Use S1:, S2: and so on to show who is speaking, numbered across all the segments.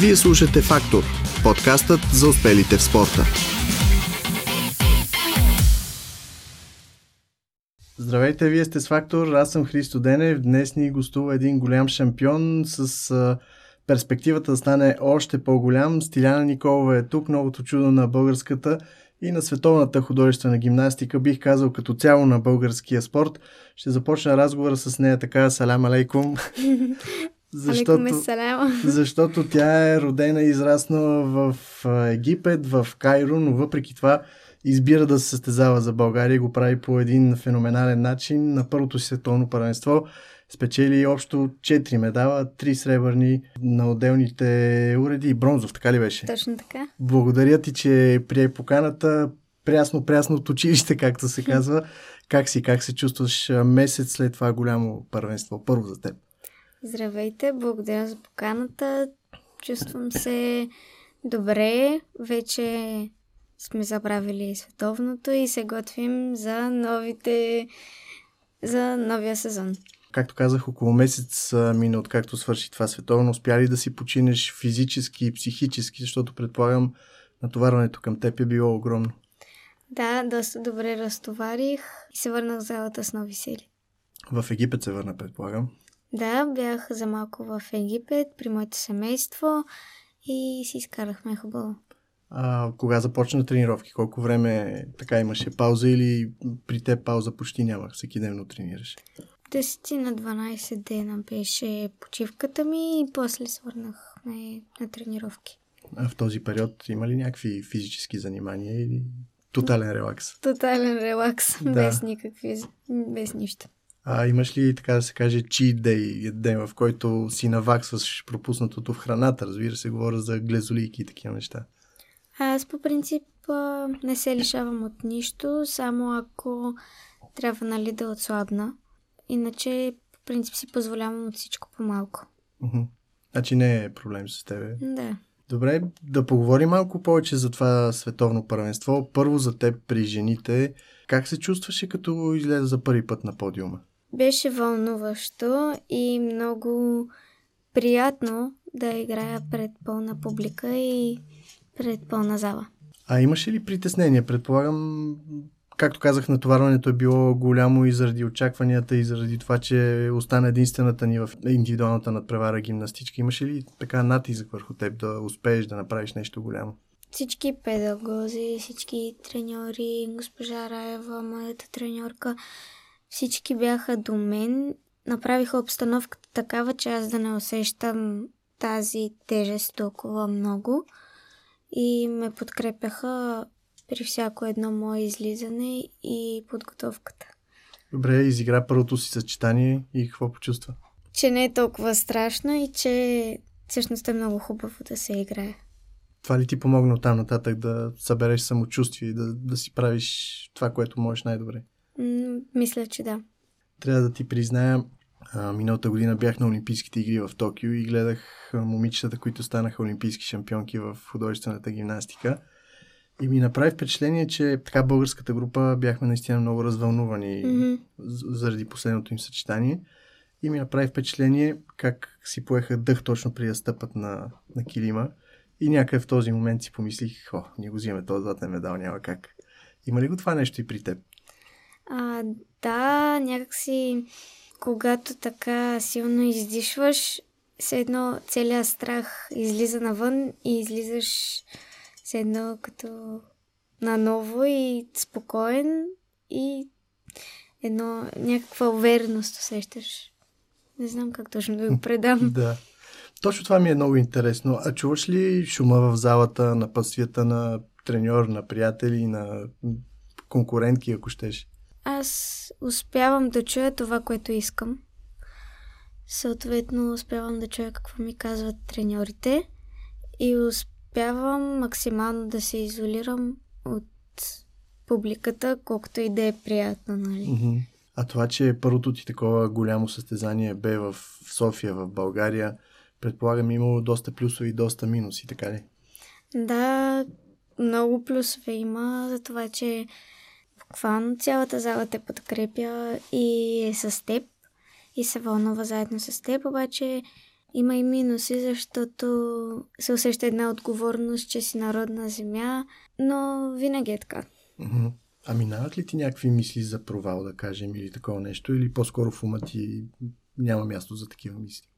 S1: Вие слушате Фактор, подкастът за успелите в спорта.
S2: Здравейте, вие сте с Фактор, аз съм Христо Денев. Днес ни гостува един голям шампион с а, перспективата да стане още по-голям. Стиляна Николова е тук, новото чудо на българската и на световната художествена гимнастика, бих казал като цяло на българския спорт. Ще започна разговора с нея така, салям алейкум.
S3: защото,
S2: защото тя е родена и израснала в Египет, в Кайро, но въпреки това избира да се състезава за България и го прави по един феноменален начин. На първото си световно първенство спечели общо 4 медала, 3 сребърни на отделните уреди и бронзов, така ли беше?
S3: Точно така.
S2: Благодаря ти, че прие поканата. Прясно, прясно от училище, както се казва. Как си, как се чувстваш месец след това голямо първенство? Първо за теб.
S3: Здравейте, благодаря за поканата. Чувствам се добре. Вече сме забравили световното и се готвим за новите за новия сезон.
S2: Както казах, около месец мина откакто свърши това световно. Успя ли да си починеш физически и психически, защото предполагам натоварването към теб е било огромно.
S3: Да, доста добре разтоварих и се върнах в залата с нови сили.
S2: В Египет се върна, предполагам.
S3: Да, бях за малко в Египет при моето семейство и си изкарахме хубаво.
S2: А, кога започна тренировки? Колко време така имаше пауза или при теб пауза почти нямах? Всеки дневно тренираш?
S3: 10 на 12 дена беше почивката ми и после свърнахме на тренировки.
S2: А в този период има ли някакви физически занимания или тотален релакс?
S3: Тотален релакс, да. без никакви, без нищо.
S2: А имаш ли, така да се каже, cheat day, ден, в който си наваксваш пропуснатото в храната? Разбира се, говоря за глезолийки и такива неща.
S3: Аз по принцип не се лишавам от нищо, само ако трябва нали да отслабна. Иначе по принцип си позволявам от всичко по-малко.
S2: Uh-huh. Значи не е проблем с тебе.
S3: Да.
S2: Добре, да поговорим малко повече за това световно първенство. Първо за теб при жените. Как се чувстваше като излезе за първи път на подиума?
S3: Беше вълнуващо и много приятно да играя пред пълна публика и пред пълна зала.
S2: А имаше ли притеснение? Предполагам, както казах, натоварването е било голямо и заради очакванията, и заради това, че остана единствената ни в индивидуалната надпревара гимнастичка. Имаше ли така натиск върху теб да успееш да направиш нещо голямо?
S3: Всички педагози, всички треньори, госпожа Раева, моята треньорка, всички бяха до мен. Направиха обстановката такава, че аз да не усещам тази тежест толкова много и ме подкрепяха при всяко едно мое излизане и подготовката.
S2: Добре, изигра първото си съчетание и какво почувства?
S3: Че не е толкова страшно и че всъщност е много хубаво да се играе.
S2: Това ли ти помогна там нататък да събереш самочувствие и да, да си правиш това, което можеш най-добре?
S3: М- мисля, че да.
S2: Трябва да ти призная, а, миналата година бях на Олимпийските игри в Токио и гледах момичетата, които станаха олимпийски шампионки в художествената гимнастика. И ми направи впечатление, че така българската група бяхме наистина много развълнувани mm-hmm. заради последното им съчетание. И ми направи впечатление как си поеха дъх точно при да стъпат на, на килима. И някъде в този момент си помислих, о, ние го взимаме този златен медал, няма как. Има ли го това нещо и при теб?
S3: А, да, някакси когато така силно издишваш, все едно целият страх излиза навън и излизаш все едно като наново и спокоен и едно някаква увереност усещаш. Не знам как точно да го предам.
S2: да. Точно това ми е много интересно. А чуваш ли шума в залата, на пъсвията на треньор, на приятели, на конкурентки, ако щеш?
S3: Аз успявам да чуя това, което искам. Съответно, успявам да чуя какво ми казват треньорите и успявам максимално да се изолирам от публиката, колкото и да е приятно, нали?
S2: А това, че първото ти такова голямо състезание бе в София, в България, предполагам имало доста плюсове и доста минуси, така ли?
S3: Да, много плюсове има за това, че буквално цялата зала те подкрепя и е с теб и се вълнува заедно с теб, обаче има и минуси, защото се усеща една отговорност, че си народна земя, но винаги е така.
S2: А минават ли ти някакви мисли за провал, да кажем, или такова нещо, или по-скоро в ума ти няма място за такива мисли?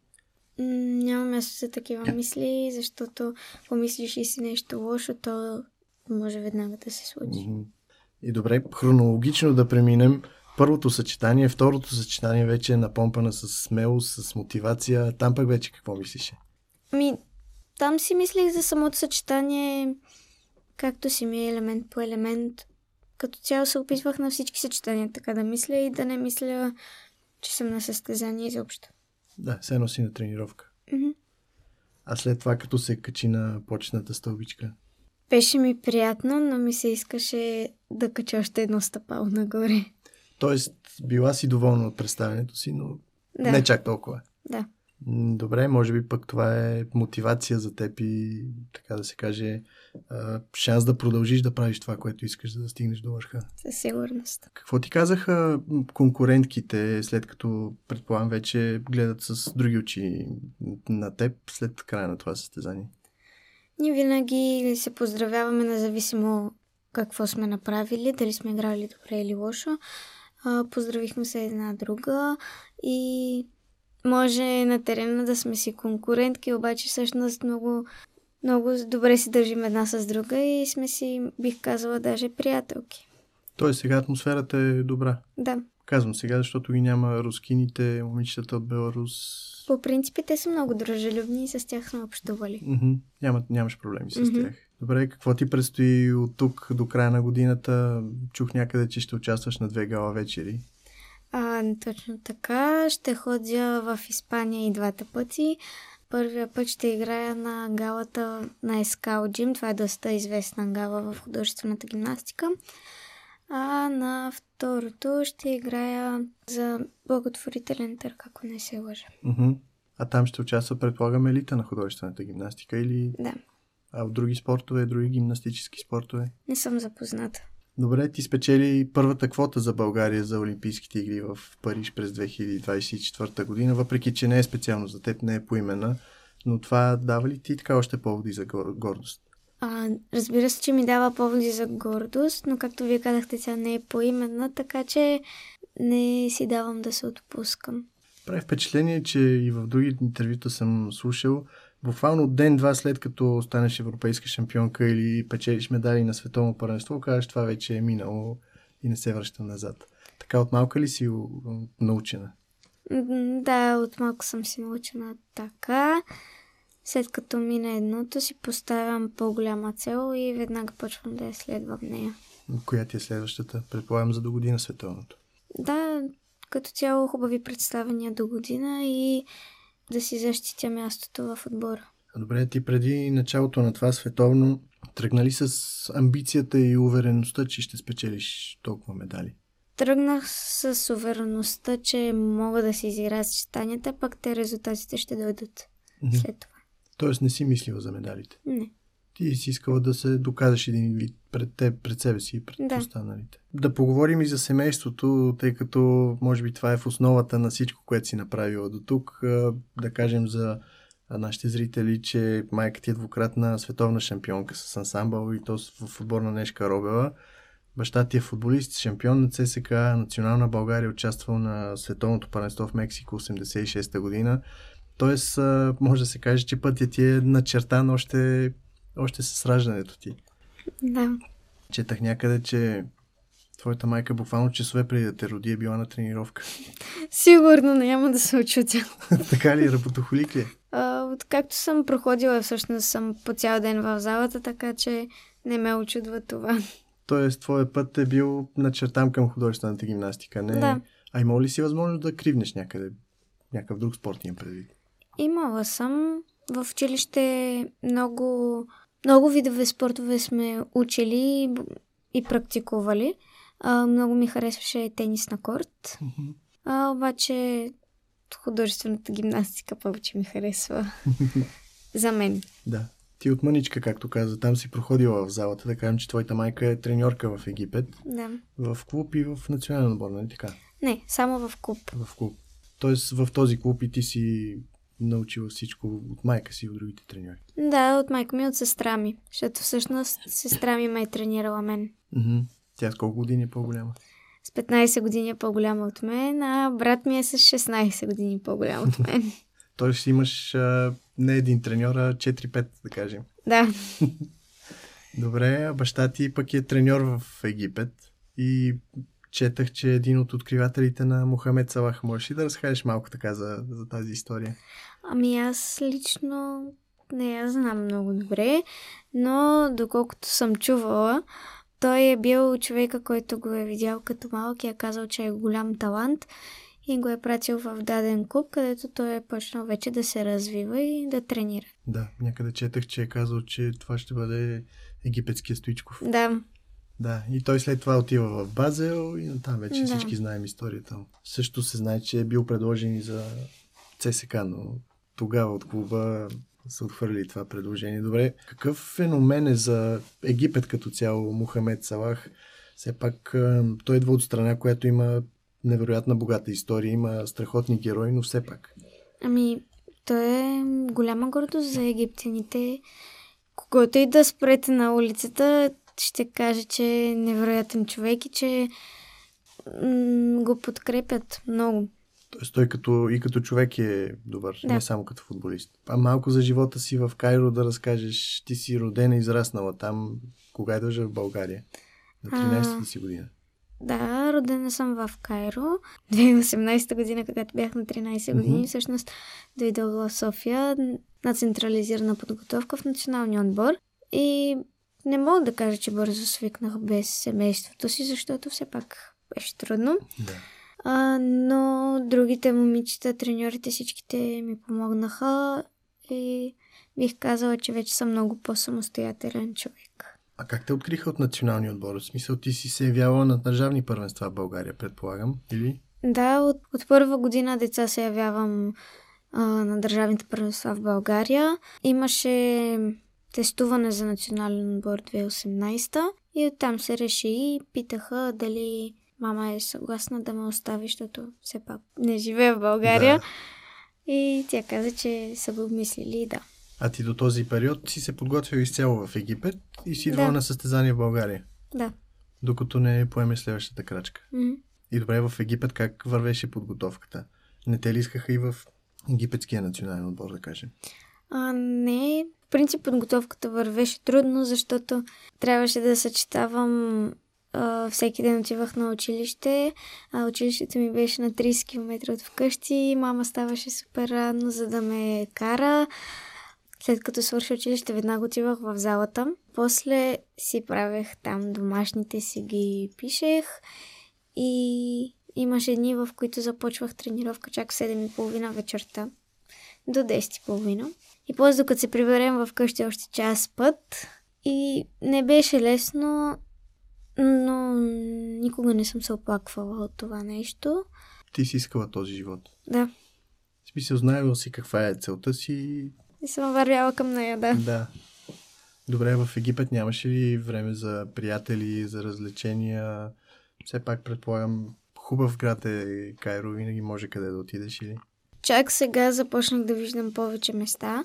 S3: Няма място за такива мисли, защото помислиш и си нещо лошо, то може веднага да се случи.
S2: И добре, хронологично да преминем. Първото съчетание, второто съчетание вече е напомпана с смелост, с мотивация. Там пък вече какво мислише?
S3: Ми, там си мислих за самото съчетание, както си ми е елемент по елемент. Като цяло се опитвах на всички съчетания така да мисля и да не мисля, че съм на състезание изобщо.
S2: Да, се носи на тренировка.
S3: Мгм.
S2: А след това, като се качи на почетната стълбичка.
S3: Беше ми приятно, но ми се искаше да кача още едно стъпало нагоре.
S2: Тоест, била си доволна от представянето си, но
S3: Да,
S2: не чак толкова.
S3: да.
S2: Добре, може би пък това е мотивация за теб и, така да се каже, шанс да продължиш да правиш това, което искаш, за да стигнеш до върха.
S3: Със сигурност.
S2: Какво ти казаха конкурентките, след като, предполагам, вече гледат с други очи на теб след края на това състезание?
S3: Ние винаги се поздравяваме независимо какво сме направили, дали сме играли добре или лошо. А, поздравихме се една друга и може на терена да сме си конкурентки, обаче всъщност много, много добре си държим една с друга и сме си, бих казала, даже приятелки.
S2: Тоест, сега атмосферата е добра.
S3: Да,
S2: Казвам сега, защото ги няма рускините, момичетата от Беларус.
S3: по принцип те са много дружелюбни и с тях сме общували.
S2: Мгм. Няма, нямаш проблеми с
S3: Мгм.
S2: тях. Добре, какво ти предстои от тук до края на годината? Чух някъде, че ще участваш на две гала вечери.
S3: А, точно така. Ще ходя в Испания и двата пъти. Първия път ще играя на галата на Ескал Джим. Това е доста известна гала в художествената гимнастика. А на второто ще играя за благотворителен търг, ако не се лъжа.
S2: А там ще участва, предполагам, елита на художествената гимнастика или
S3: Да,
S2: а в други спортове, други гимнастически спортове.
S3: не съм запозната.
S2: Добре, ти спечели първата квота за България за Олимпийските игри в Париж през 2024 година, въпреки че не е специално за теб, не е поимена, но това дава ли ти така още поводи за гор- гордост?
S3: А, разбира се, че ми дава поводи за гордост, но както вие казахте, тя не е поименна, така че не си давам да се отпускам.
S2: Прави впечатление, че и в други интервюта съм слушал, буквално ден-два след като станеш европейска шампионка или печелиш медали на световно първенство, казваш това вече е минало и не се връщам назад. Така от малка ли си научена?
S3: Да, от малко съм си научена така. След като мина едното, си поставям по-голяма цел и веднага почвам да я следвам нея.
S2: Коя ти е следващата? Предполагам за до година световното.
S3: Да, като цяло хубави представения до година и да си защитя мястото в отбора.
S2: Добре, ти преди началото на това световно тръгнали с амбицията и увереността, че ще спечелиш толкова медали?
S3: Тръгнах с увереността, че мога да си изиграя съчетанията, пък те резултатите ще дойдат след това.
S2: Тоест не си мислила за медалите.
S3: Не.
S2: Ти си искала да се докажеш един вид пред теб, пред себе си и пред
S3: Да.
S2: останалите. Да поговорим и за семейството, тъй като може би това е в основата на всичко, което си направила до тук. Да кажем за нашите зрители, че майка ти е двукратна световна шампионка с ансамбъл и то в футбол на Нешка Робева. Баща ти е футболист, шампион на ЦСК, национална България, участвал на световното първенство в Мексико 86-та година. Тоест, може да се каже, че пътят ти е начертан още, още с раждането ти.
S3: Да.
S2: Четах някъде, че твоята майка буквално часове преди да те роди е била на тренировка.
S3: Сигурно няма да се очутя.
S2: така ли? Работохолик ли?
S3: А, Откакто съм проходила, всъщност съм по цял ден в залата, така че не ме очудва това.
S2: Тоест, твоя път е бил начертан към художествената гимнастика, не?
S3: Да.
S2: А имало ли си възможност да кривнеш някъде? Някакъв друг спорт имам предвид.
S3: Имала съм. В училище много, много видове спортове сме учили и практикували. А, много ми харесваше тенис на корт. А, обаче художествената гимнастика повече ми харесва. За мен.
S2: Да. Ти от мъничка, както каза, там си проходила в залата. Да кажем, че твоята майка е треньорка в Египет,
S3: Да.
S2: в клуб и в национален отбор, нали така?
S3: Не, само в клуб.
S2: В клуб. Тоест в този клуб и ти си научила всичко от майка си и от другите треньори?
S3: Да, от майка ми, от сестра ми. Защото всъщност сестра ми ме е тренирала мен.
S2: Mm-hmm. Тя с колко години е по-голяма?
S3: С 15 години е по-голяма от мен, а брат ми е с 16 години по-голям от мен.
S2: Тоест имаш а, не един треньор, а 4-5, да кажем.
S3: да.
S2: Добре, а баща ти пък е треньор в Египет и четах, че е един от откривателите на Мохамед Салах. Можеш ли да разкажеш малко така за, за тази история?
S3: Ами аз лично не я знам много добре, но доколкото съм чувала, той е бил човека, който го е видял като малък и е казал, че е голям талант и го е пратил в даден клуб, където той е почнал вече да се развива и да тренира.
S2: Да, някъде четах, че е казал, че това ще бъде египетския Стоичков.
S3: Да.
S2: Да, и той след това отива в Базел и там вече
S3: Да.
S2: всички знаем историята. му. Също се знае, че е бил предложен и за ЦСК, но тогава от клуба са отхвърли това предложение. Добре, какъв феномен е за Египет като цяло Мухамед Салах? Все пак той идва от страна, която има невероятна богата история, има страхотни герои, но все пак.
S3: Ами, той е голяма гордост за египтяните. Когато и да спрете на улицата, ще каже, че е невероятен човек и че м- го подкрепят много.
S2: Тоест той като, и като човек е добър,
S3: Да.
S2: не само като футболист. А малко за живота си в Кайро да разкажеш, ти си родена и израснала там, кога е дължа в България? На 13-та си година.
S3: Да, родена съм в Кайро. 2018 година, когато бях на 13 години,
S2: Мгм.
S3: всъщност дойдох в София на централизирана подготовка в националния отбор. И не мога да кажа, че бързо свикнах без семейството си, защото все пак беше трудно.
S2: Да.
S3: А, но другите момичета, треньорите, всичките ми помогнаха и бих казала, че вече съм много по-самостоятелен човек.
S2: А как те откриха от националния отбор? В смисъл ти си се явявала на държавни първенства в България, предполагам, или?
S3: Да, от, от първа година деца се явявам а, на държавните първенства в България. Имаше тестуване за национален отбор 2018 и оттам се реши и питаха дали мама е съгласна да ме остави, защото все пак не живее в България.
S2: Да.
S3: И тя каза, че са го обмислили и да.
S2: А ти до този период си се подготвил изцяло в Египет и си идвала
S3: Да.
S2: на състезание в България,
S3: Да.
S2: докато не поеме следващата крачка.
S3: М.
S2: И добре, в Египет как вървеше подготовката? Не те ли искаха и в египетския национален отбор, да кажем?
S3: А, не, в принцип подготовката вървеше трудно, защото трябваше да съчетавам а, всеки ден отивах на училище, а училището ми беше на 30 км от вкъщи, мама ставаше супер рано, за да ме кара. След като свърши училище, веднага отивах в залата. После си правех там домашните си ги пишех и имаше дни, в които започвах тренировка чак в 7.30 вечерта до 10.30. И после докато се приберем в къщи още час път. И не беше лесно, но никога не съм се оплаквала от това нещо.
S2: Ти си искала този живот.
S3: Да,
S2: В смисъл, знаела си каква е целта си.
S3: и съм вървяла към нея, да.
S2: Да. Добре, в Египет нямаше ли време за приятели, за развлечения? Все пак предполагам, хубав град е Кайро, винаги може къде да отидеш или?
S3: Чак сега започнах да виждам повече места.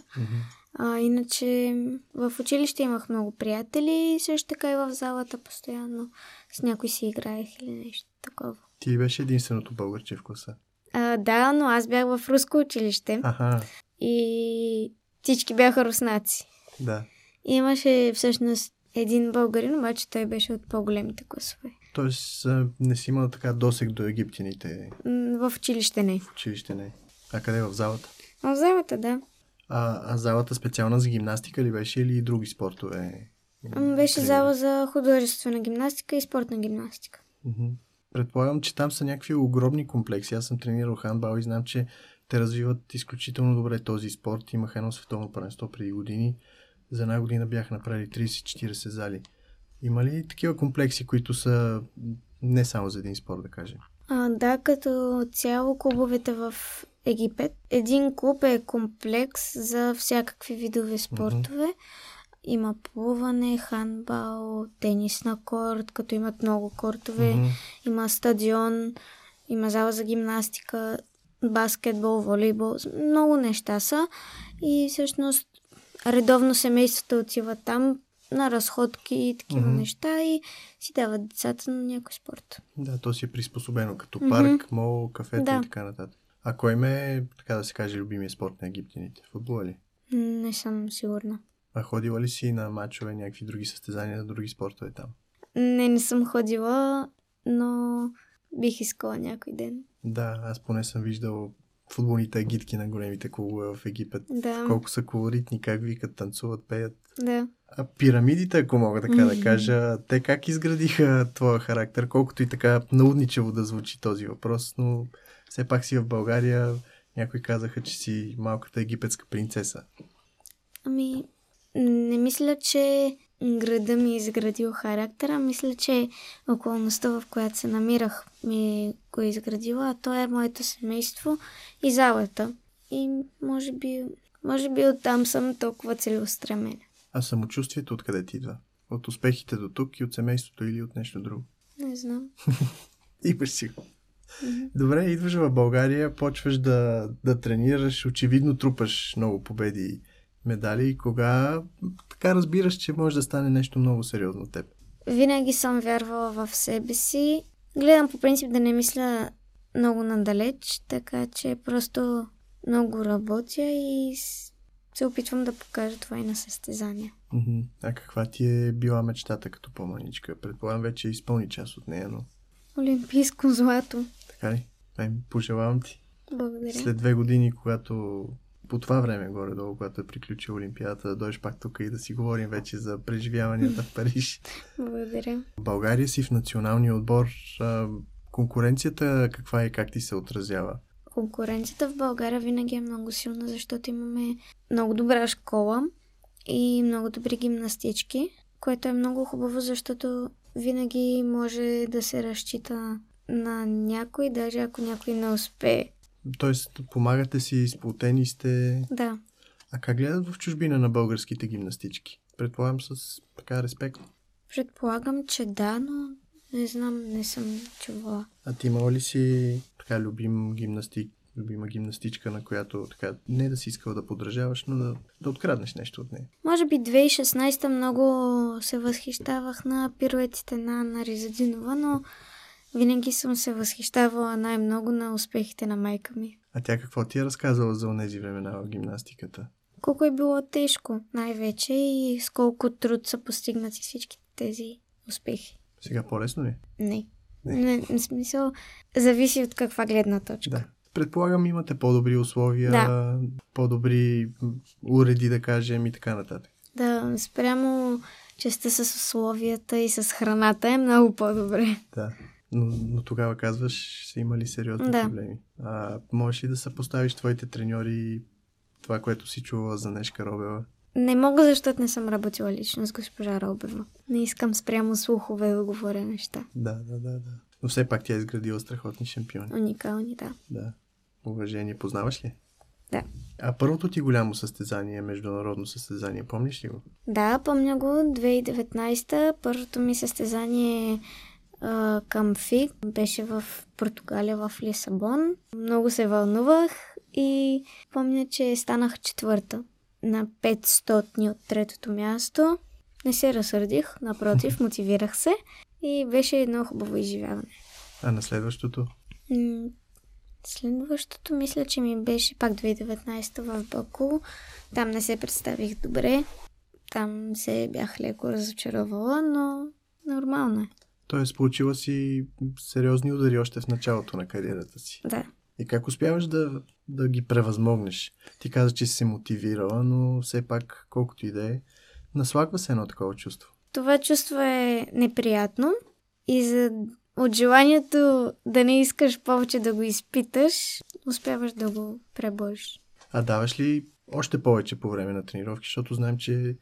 S3: А, иначе в училище имах много приятели и също така и в залата постоянно с някой си играех или нещо такова.
S2: Ти беше единственото българче в класа?
S3: А, да, но аз бях в руско училище
S2: Аха,
S3: и всички бяха руснаци.
S2: да.
S3: Имаше всъщност един българин, обаче той беше от по-големите класове.
S2: Тоест не си имал така досег до египтяните
S3: В училище не.
S2: в училище, не. А къде в залата?
S3: В залата, да.
S2: А, а залата специална за гимнастика ли беше или и други спортове?
S3: М, Беше
S2: тренира?
S3: зала за художествена гимнастика и спортна гимнастика.
S2: Предполагам, че там са някакви огромни комплекси. Аз съм тренирал хандбал и знам, че те развиват изключително добре този спорт. Имах едно световно първенство преди години. За една година бях направили 30-40 зали. Има ли такива комплекси, които са не само за един спорт, да кажем?
S3: А, да, като цяло клубовете в Египет. Един клуб е комплекс за всякакви видове спортове. Има плуване, хандбал, тенис на корт, като имат много кортове.
S2: Мгм.
S3: Има стадион, има зала за гимнастика. баскетбол, волейбол, много неща са. И всъщност редовно семействата отиват там на разходки и такива
S2: Мгм.
S3: неща и си дават децата на някой спорт.
S2: Да, то си е приспособено като парк, мол, кафета
S3: Да.
S2: и така нататък. А кой ме, така да се каже, любимия спорт на египтяните? Футбола ли?
S3: Не съм сигурна.
S2: А ходила ли си на матчове, някакви други състезания на други спортове там?
S3: Не, не съм ходила, но бих искала някой ден.
S2: Да, аз поне съм виждал футболните агитки на големите клубове в Египет.
S3: Да,
S2: Колко са колоритни, как викат, танцуват, пеят.
S3: да.
S2: А пирамидите, ако мога така да
S3: Мгм.
S2: кажа, те как изградиха твоя характер, колкото и така наудничево да звучи този въпрос, но все пак си в България, някои казаха, че си малката египетска принцеса.
S3: Ами, не мисля, че града ми е изградил характера. Мисля, че околността, в която се намирах, ми го е изградила, а то е моето семейство и залата. И може би, може би оттам съм толкова целеустремен.
S2: А самочувствието откъде ти идва? От успехите до тук и от семейството или от нещо друго?
S3: Не знам.
S2: Имаш си го. Добре, идваш в България, почваш да, да тренираш, очевидно трупаш много победи и медали. И кога така разбираш, че може да стане нещо много сериозно от теб?
S3: Винаги съм вярвала в себе си. Гледам по принцип да не мисля много надалеч, така че просто много работя и се опитвам да покажа това и на състезания.
S2: А каква ти е била мечтата като по-маничка? Предполагам вече изпълни част от нея, но
S3: Олимпийско злато.
S2: така ли? Ай, пожелавам ти.
S3: Благодаря.
S2: След две години, когато по това време горе-долу, когато е приключила Олимпиадата, да дойдеш пак тук и да си говорим вече за преживяванията в Париж.
S3: Благодаря.
S2: В България си в националния отбор. Конкуренцията каква е и как ти се отразява?
S3: Конкуренцията в България винаги е много силна, защото имаме много добра школа и много добри гимнастички, което е много хубаво, защото винаги може да се разчита на някой, даже ако някой не успее.
S2: Тоест, помагате си, сплотени сте.
S3: Да.
S2: А как гледат в чужбина на българските гимнастички? Предполагам с така респект.
S3: Предполагам, че да, но не знам, не съм чувала.
S2: А ти имала ли си така любим гимнастик, любима гимнастичка, на която така не да си искал да подражаваш, но да, да откраднеш нещо от нея?
S3: Може би 2016 много се възхищавах на пируетите на Анна Ризадинова, но винаги съм се възхищавала най-много на успехите на майка ми.
S2: А тя какво ти е разказала за онези времена в гимнастиката?
S3: Колко е било тежко най-вече и с колко труд са постигнати всички тези успехи.
S2: Сега по-лесно ли?
S3: Не.
S2: Не.
S3: Не, в смисъл, зависи от каква гледна точка.
S2: Да. Предполагам, имате по-добри условия,
S3: Да.
S2: по-добри уреди, да кажем, и така нататък.
S3: Да, спрямо частта с условията и с храната е много по-добре.
S2: Да. Но, но тогава казваш, са имали сериозни
S3: Да.
S2: проблеми. А можеш ли да съпоставиш твоите треньори това, което си чувала за Нешка Робева?
S3: Не мога, защото не съм работила лично с госпожа Робева. Не искам спрямо слухове да говоря неща.
S2: Да, да, да, да. Но все пак тя е изградила страхотни шампиони.
S3: Уникални, да.
S2: Да. Уважение, познаваш ли?
S3: Да.
S2: А първото ти голямо състезание, международно състезание, помниш ли го?
S3: Да, помня го, 2019 първото ми състезание а, към ФИГ беше в Португалия, в Лисабон. Много се вълнувах и помня, че станах четвърта на 500 от третото място. Не се разсърдих, напротив, мотивирах се и беше едно хубаво изживяване.
S2: А на следващото?
S3: Следващото мисля, че ми беше пак 2019 в Баку. Там не се представих добре. Там се бях леко разочаровала, но нормално е.
S2: Тоест, получила си сериозни удари още в началото на кариерата си.
S3: Да.
S2: И как успяваш да, да ги превъзмогнеш? Ти каза, че си се мотивирала, но все пак, колкото и да е, наслагва се едно такова чувство.
S3: Това чувство е неприятно и за от желанието да не искаш повече да го изпиташ, успяваш да го пребориш.
S2: А даваш ли още повече по време на тренировки, защото знаем, че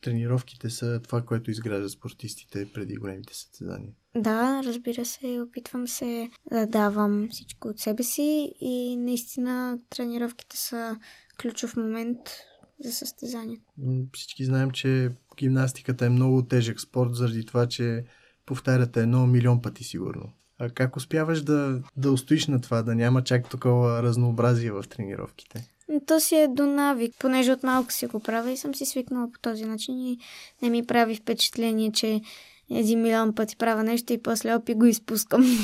S2: тренировките са това, което изгражда спортистите преди големите състезания.
S3: Да, разбира се, опитвам се да давам всичко от себе си и наистина тренировките са ключов момент за състезание.
S2: Всички знаем, че гимнастиката е много тежък спорт, заради това, че повтаряте едно милион пъти сигурно. А как успяваш да, да устоиш на това, да няма чак такова разнообразие в тренировките?
S3: То си е до навик, понеже от малко си го правя и съм си свикнала по този начин и не ми прави впечатление, че един милион пъти правя нещо и после опи го изпускам.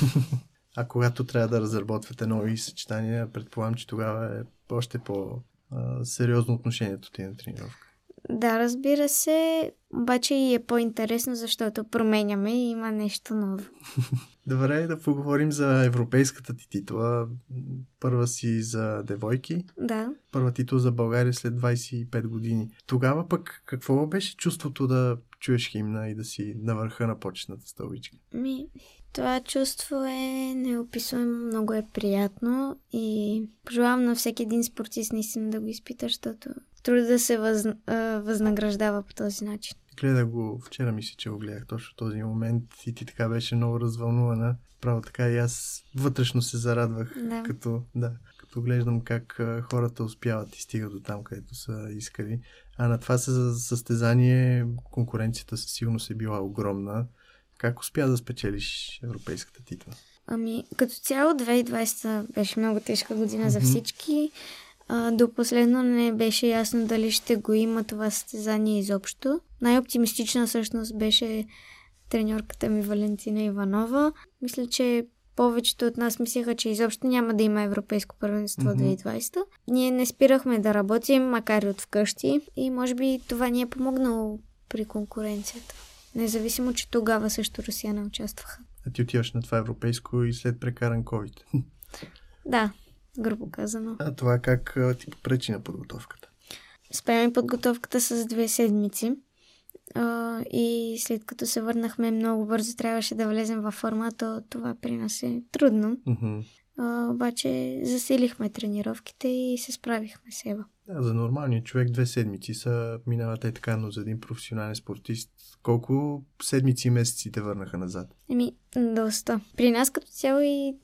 S2: А когато трябва да разработвате нови съчетания, предполагам, че тогава е още по-сериозно отношението ти на тренировка.
S3: Да, разбира се, обаче и е по-интересно, защото променяме и има нещо ново.
S2: Добре, да поговорим за европейската ти титла. Първа си за девойки.
S3: Да.
S2: Първа титла за България след 25 години. Тогава пък какво беше чувството да чуеш химна и да си на върха на почетната стълбичка?
S3: Ми, това чувство е неописуемо, много е приятно и пожелавам на всеки един спортист наистина да го изпита, защото труда се въз, възнаграждава по този начин.
S2: Гледах го, вчера мисля, че го гледах точно този момент и ти така беше много развълнувана. Право така и аз вътрешно се зарадвах,
S3: да.
S2: като, да, като глеждам как хората успяват и стигат до там, където са искали. А на това състезание конкуренцията със сигурност е била огромна. Как успя да спечелиш европейската титла?
S3: Ами, като цяло 2020 беше много тежка година mm-hmm. за всички. А, до последно не беше ясно дали ще го има това състезание изобщо. Най-оптимистична всъщност беше треньорката ми Валентина Иванова. Мисля, че повечето от нас мислеха, че изобщо няма да има европейско първенство mm-hmm. 2020. Ние не спирахме да работим, макар и от вкъщи. И може би това ни е помогнало при конкуренцията. Независимо, че тогава също Русия не участваха.
S2: А ти отиваш на това европейско и след прекаран COVID.
S3: Да, грубо казано.
S2: А това как ти попречи на подготовката?
S3: Спряме подготовката с две седмици. А, и след като се върнахме много бързо, трябваше да влезем във форма, то това при нас е трудно.
S2: Mm-hmm.
S3: А, обаче засилихме тренировките и се справихме с Ева.
S2: Да, за нормалния човек две седмици са минават е така, но за един професионален спортист колко седмици и месеци те върнаха назад?
S3: Еми, доста. При нас като цяло и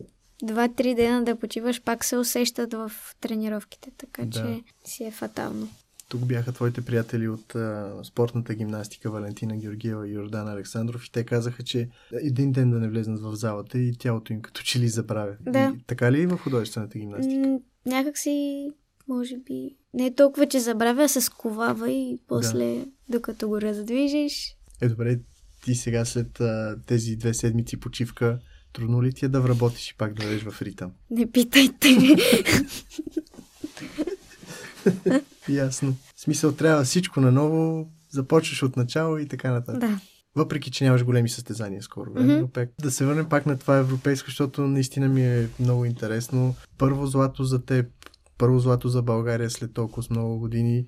S3: два-три дена да почиваш пак се усещат в тренировките, така да. че си е фатално.
S2: Тук бяха твоите приятели от а, спортната гимнастика Валентина Георгиева и Йордан Александров и те казаха, че един ден да не влезнат в залата и тялото им като че ли забравя.
S3: Да.
S2: И, така ли и в художествената гимнастика?
S3: М- някак си, може би, не е толкова, че забравя, се сковава и после, да. докато го раздвижиш.
S2: Е, добре, ти сега след а, тези две седмици почивка, трудно ли ти е да вработиш и пак да дадеш в ритъм?
S3: Не питайте.
S2: Ясно. В смисъл трябва всичко наново, започваш от начало и така нататък.
S3: Да.
S2: Въпреки, че нямаш големи състезания скоро време, mm-hmm. но пек. Да се върнем пак на това европейско, защото наистина ми е много интересно. Първо злато за теб, първо злато за България след толкова много години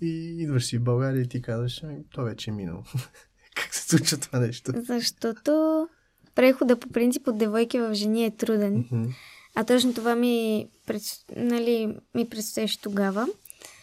S2: и идваш си в България и ти казваш, ами, то вече е минало. как се случва това нещо?
S3: Защото прехода по принцип от девойки в жени е труден.
S2: Mm-hmm.
S3: А точно това ми, пред, нали, ми предстоеше тогава.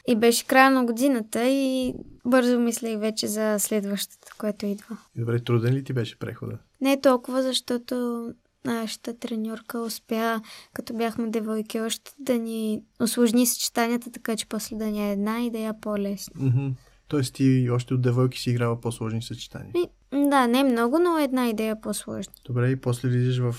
S3: И беше края на годината и бързо мислех вече за следващата, което идва.
S2: Добре, труден ли ти беше прехода?
S3: Не толкова, защото нашата треньорка успя, като бяхме девойки, още да ни осложни съчетанията, така че после да ни е една и да я по-лесно.
S2: Mm-hmm. Тоест ти още от девойки си играва по-сложни съчетания?
S3: И, да, не много, но една идея по-сложна.
S2: Добре, и после влизаш в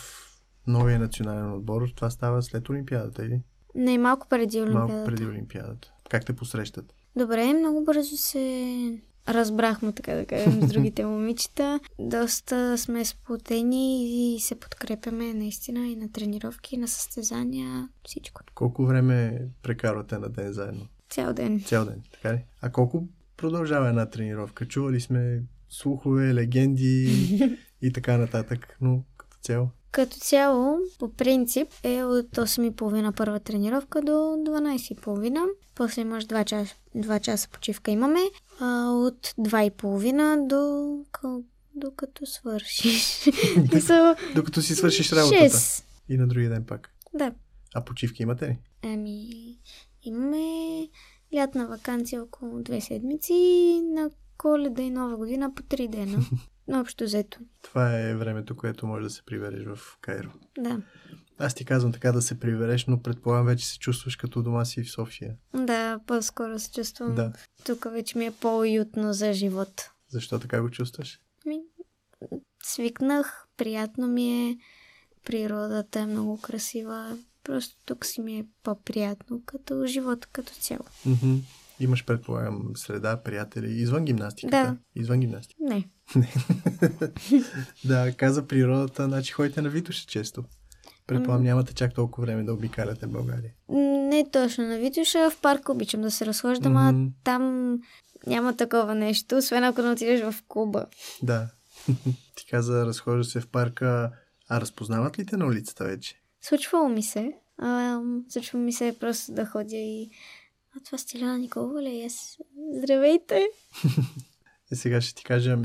S2: новия национален отбор. Това става след Олимпиадата, или?
S3: Не, малко преди Олимпиадата.
S2: Малко преди Олимпиадата. Как те посрещат?
S3: Добре, много бързо се разбрахме, така да кажем, с другите момичета. Доста сме сплотени и се подкрепяме наистина и на тренировки, и на състезания, всичко.
S2: Колко време прекарвате на ден заедно?
S3: Цял ден.
S2: Цял ден, така ли? А колко продължава една тренировка? Чували сме слухове, легенди и така нататък, но като цяло?
S3: Като цяло, по принцип, е от 8.30 първа тренировка до 12.30. После имаш 2 часа, 2 часа почивка имаме. А, от 2.30 до докато свършиш.
S2: докато си свършиш работата. 6. И на другия ден пак.
S3: Да.
S2: А почивки имате ли?
S3: Ами, имаме лятна вакансия около 2 седмици и на коледа и нова година по 3 дена. Общо взето.
S2: Това е времето, което може да се привереш в Кайро.
S3: Да.
S2: Аз ти казвам така да се привереш, но предполагам вече се чувстваш като дома си в София.
S3: Да, по-скоро се чувствам.
S2: Да.
S3: Тук вече ми е по-уютно за живот.
S2: Защо така го чувстваш?
S3: Ми, свикнах, приятно ми е. природата е много красива. Просто тук си ми е по-приятно като живота като цяло.
S2: Мгм. Имаш, предполагам, среда, приятели, извън гимнастиката.
S3: Да.
S2: Извън гимнастика.
S3: Не.
S2: Да, каза природата, значи ходите на Витоша често. Предполагам, нямате чак толкова време да обикаляте България.
S3: Не точно на Витоша, в парк обичам да се разхождам, а
S2: Мгм.
S3: там няма такова нещо, освен ако не отидеш в клуба.
S2: Да. Ти каза, разхожда се в парка. А разпознават ли те на улицата вече?
S3: Случвало ми се. А, случва ми се просто да ходя и... А това Стиляна Николова ли? е? Аз... Здравейте!
S2: И сега ще ти кажа,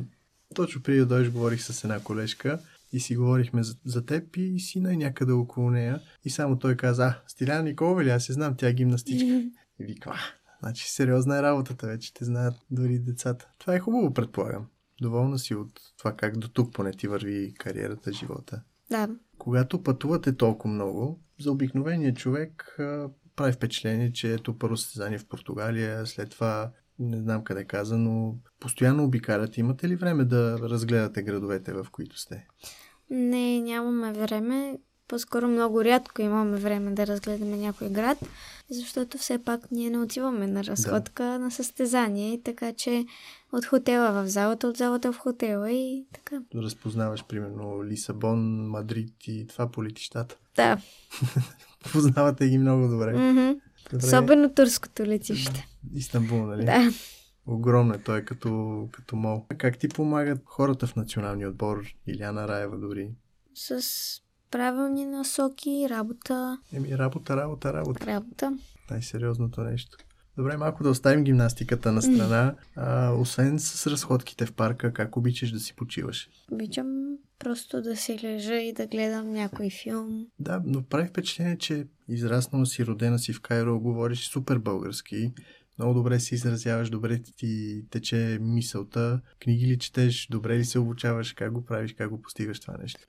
S2: точно преди да дойдеш, говорих с една колежка и си говорихме за, за теб и си най-някъде около нея. И само той каза, а, Стиляна Николова ли? Аз се знам, тя е гимнастичка. И вика, а, значи сериозна е работата вече, те знаят дори децата. Това е хубаво, предполагам. Доволна си от това как до тук поне ти върви кариерата, живота.
S3: Да.
S2: Когато пътувате толкова много, за обикновения човек прави впечатление, че ето първо състезание в Португалия, след това не знам къде каза, но постоянно обикаляте. Имате ли време да разгледате градовете, в които сте?
S3: Не, нямаме време. По-скоро много рядко имаме време да разгледаме някой град, защото все пак ние не отиваме на разходка, на състезание, така че от хотела в залата, от залата в хотела и така.
S2: Разпознаваш, примерно, Лисабон, Мадрид и това по летищата.
S3: Да.
S2: Познавате ги много добре.
S3: Мгм.
S2: добре.
S3: Особено турското летище.
S2: Истанбул, нали?
S3: Да.
S2: Огромно е той като, като мол. Как ти помагат хората в националния отбор? Иляна Раева дори.
S3: С правилни насоки, работа,
S2: Еми, работа, работа, работа.
S3: работа.
S2: Най-сериозното нещо. Добре, малко да оставим гимнастиката на страна. А, освен с разходките в парка, как обичаш да си почиваш?
S3: Обичам просто да се лежа и да гледам някой филм.
S2: Да, но прави впечатление, че израснала си, родена си в Кайро, говориш супер български, много добре се изразяваш, добре ти тече мисълта, книги ли четеш, добре ли се обучаваш, как го правиш, как го постигаш това нещо.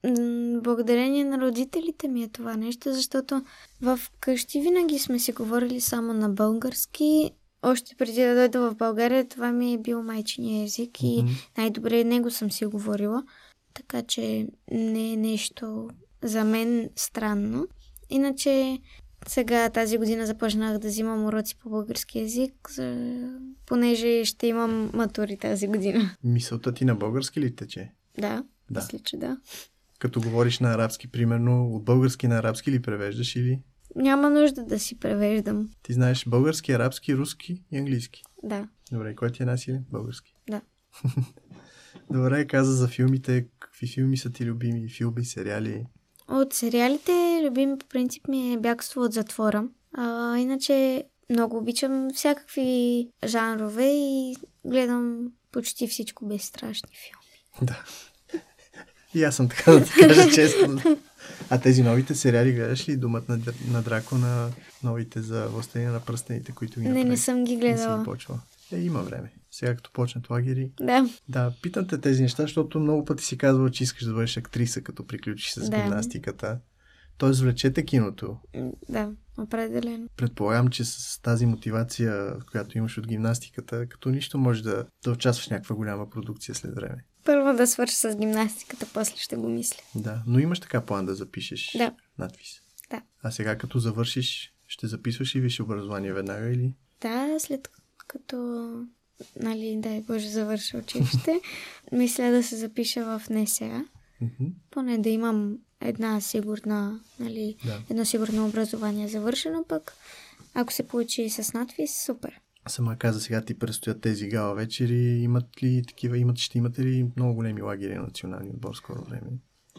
S3: Благодарение на родителите ми е това нещо, защото в къщи винаги сме си говорили само на български. Още преди да дойда в България, това ми е бил майчиния език и
S2: Мгм.
S3: най-добре него съм си говорила. Така че не е нещо за мен странно. Иначе сега тази година започнах да взимам уроци по български язик, понеже ще имам матури тази година.
S2: Мисълта ти на български ли тече?
S3: Да,
S2: Да.
S3: мисля, че да.
S2: Като говориш на арабски, примерно, от български на арабски ли превеждаш или?
S3: Няма нужда да си превеждам.
S2: Ти знаеш български, арабски, руски и английски.
S3: Да.
S2: Добре, кой ти е насилен? Български.
S3: Да.
S2: Добре, каза за филмите. Какви филми са ти любими? Филми, сериали?
S3: От сериалите, любими по принцип ми е Бягство от затвора. А, иначе много обичам всякакви жанрове и гледам почти всичко без страшни филми.
S2: Да. И аз съм така да ти кажа честно. А тези новите сериали гледаш ли? Думът на, на Дракона, новите за Властелина на пръстените, които ги
S3: Не, не
S2: направих?
S3: съм ги
S2: Не си
S3: гледала.
S2: почвала. Е, има време. Сега като почнат лагери.
S3: Да.
S2: Да, питам те тези неща, защото много пъти си казвал, че искаш да бъдеш актриса, като приключиш с
S3: Да.
S2: гимнастиката. Тоест, влечете киното.
S3: Да, определено.
S2: Предполагам, че с тази мотивация, която имаш от гимнастиката, като нищо може да, да участваш в някаква голяма продукция след време.
S3: Първо да свърша с гимнастиката, после ще го мисля.
S2: Да, но имаш така план да запишеш
S3: Да.
S2: надпис.
S3: Да.
S2: А сега като завършиш, ще записваш и висше образование веднага или?
S3: Да, след като, нали, дай Боже, завърша училище, мисля да се запиша в НСА.
S2: Мгм.
S3: Поне да имам една сигурна, нали,
S2: Да.
S3: едно сигурно образование завършено, пък ако се получи с надпис, супер.
S2: Сама каза, сега ти предстоят тези гала вечери. Имат ли такива, имат, ще имате ли много големи лагери на националния отбор скоро време?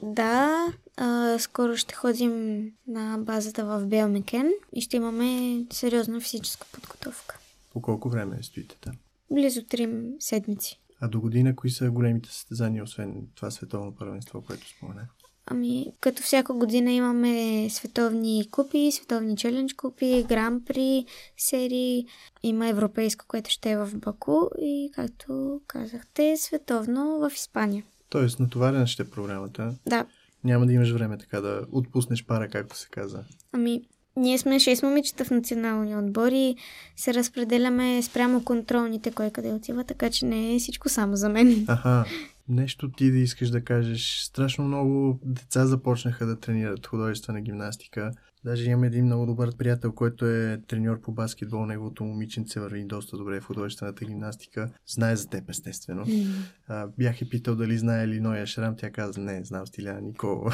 S3: Да, а, скоро ще ходим на базата в Белмекен и ще имаме сериозна физическа подготовка.
S2: По колко време стоите там?
S3: Близо 3 седмици.
S2: А до година кои са големите състезания, освен това световно първенство, което споменах?
S3: Ами, като всяка година имаме световни купи, световни челендж купи, гран-при, серии. Има европейско, което ще е в Баку и, както казахте, световно в Испания.
S2: Тоест, натоварена ще е програмата.
S3: Да,
S2: Няма да имаш време така да отпуснеш пара, както се каза.
S3: ами, ние сме 6 момичета в националния отбор и се разпределяме спрямо контролните, кой къде отива, така че не е всичко само за мен.
S2: Аха, нещо ти да искаш да кажеш. Страшно много деца започнаха да тренират художествена гимнастика. Даже имам един много добър приятел, който е треньор по баскетбол. Неговото момиченце върви доста добре в художествената гимнастика. Знае за теб, естествено.
S3: Mm.
S2: А, бях е питал дали знае ли Ноя Шрам. Тя каза, не, знам Стиляна Никола.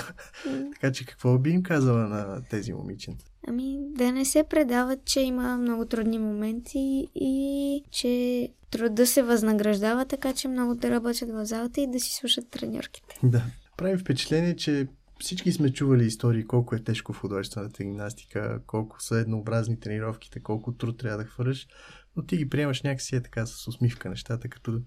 S3: Mm.
S2: така че какво би им казала на тези момиченца?
S3: Ами да не се предават, че има много трудни моменти и че труда се възнаграждава, така че много да работят в залата и да си слушат треньорките.
S2: Да. Прави впечатление, че всички сме чували истории колко е тежко в художествената гимнастика, колко са еднообразни тренировките, колко труд трябва да хвърляш, но ти ги приемаш някакси е така с усмивка нещата, като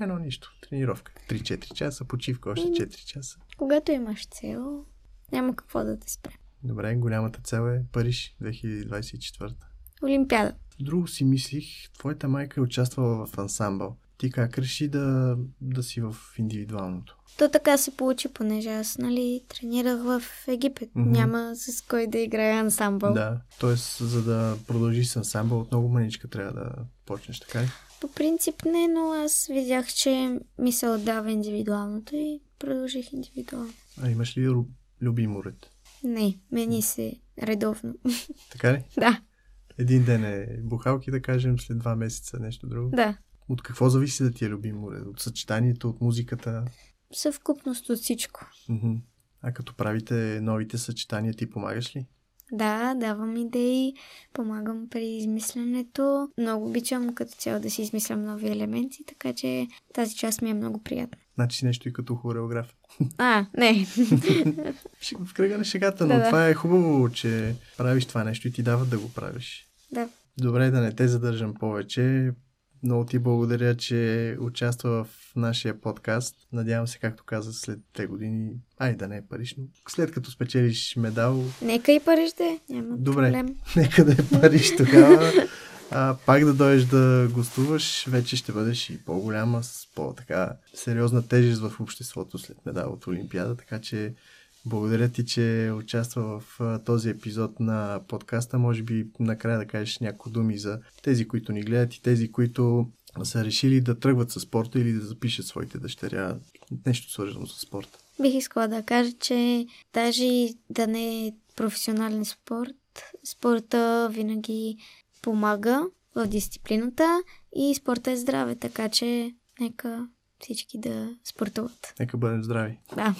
S2: едно нищо. Тренировка. 3-4 часа, почивка още 4 часа.
S3: Когато имаш цел, няма какво да те спре.
S2: Добре, голямата цел е Париж 2024.
S3: Олимпиада.
S2: Друго си мислих, твоята майка е участвала в ансамбъл. Ти как реши да, да си в индивидуалното?
S3: То така се получи, понеже аз, нали, тренирах в Египет.
S2: Мгм.
S3: Няма с кой да играя ансамбъл.
S2: Да, т.е. за да продължиш с ансамбъл, от много мъничка трябва да почнеш, така ли?
S3: По принцип не, но аз видях, че ми се отдава индивидуалното и продължих индивидуално.
S2: А имаш ли любим уред?
S3: Не, мени се редовно.
S2: Така ли?
S3: да,
S2: Един ден е бухалки, да кажем, след два месеца нещо друго.
S3: да.
S2: От какво зависи да ти е любим уред? От съчетанието, от музиката?
S3: Съвкупност от всичко.
S2: А като правите новите съчетания, ти помагаш ли?
S3: Да, давам идеи, помагам при измисленето. Много обичам като цяло да си измислям нови елементи, така че тази част ми е много приятна.
S2: Значи нещо и като хореограф.
S3: А, не.
S2: В кръга на шегата, но
S3: Да, да.
S2: това е хубаво, че правиш това нещо и ти дават да го правиш.
S3: да.
S2: Добре, да не те задържам повече. Много ти благодаря, че участва в нашия подкаст. Надявам се, както каза, след две години, ай да не е парично, след като спечелиш медал,
S3: Нека и Париж да е, няма
S2: Добре.
S3: проблем.
S2: нека да е Париж тогава. А, пак да дойдеш да гостуваш, вече ще бъдеш и по-голяма, с по-така сериозна тежест в обществото след медал от Олимпиада, така че благодаря ти, че участва в този епизод на подкаста. Може би накрая да кажеш някои думи за тези, които ни гледат и тези, които са решили да тръгват със спорта или да запишат своите дъщеря. Нещо свързано с спорта.
S3: Бих искала да кажа, че даже да не е професионален спорт, спорта винаги помага в дисциплината и спорта е здраве, така че нека всички да спортуват.
S2: Нека бъдем здрави.
S3: Да.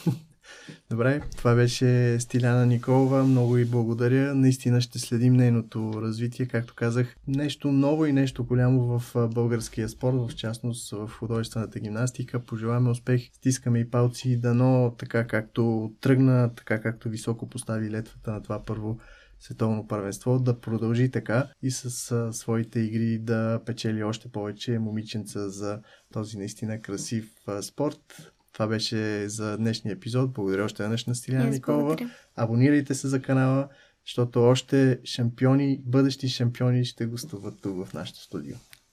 S2: Добре, това беше Стиляна Николова. Много ви благодаря. Наистина ще следим нейното развитие. Както казах, нещо ново и нещо голямо в българския спорт, в частност в художествената гимнастика. Пожелаваме успех, стискаме и палци, дано така както тръгна, така както високо постави летвата на това първо световно първенство, да продължи така и с своите игри да печели още повече момиченца за този наистина красив спорт. Това беше за днешния епизод. Благодаря още веднъж на Николова.
S3: благодаря.
S2: Абонирайте се за канала, защото още шампиони, бъдещи шампиони ще гостуват тук в нашото студио.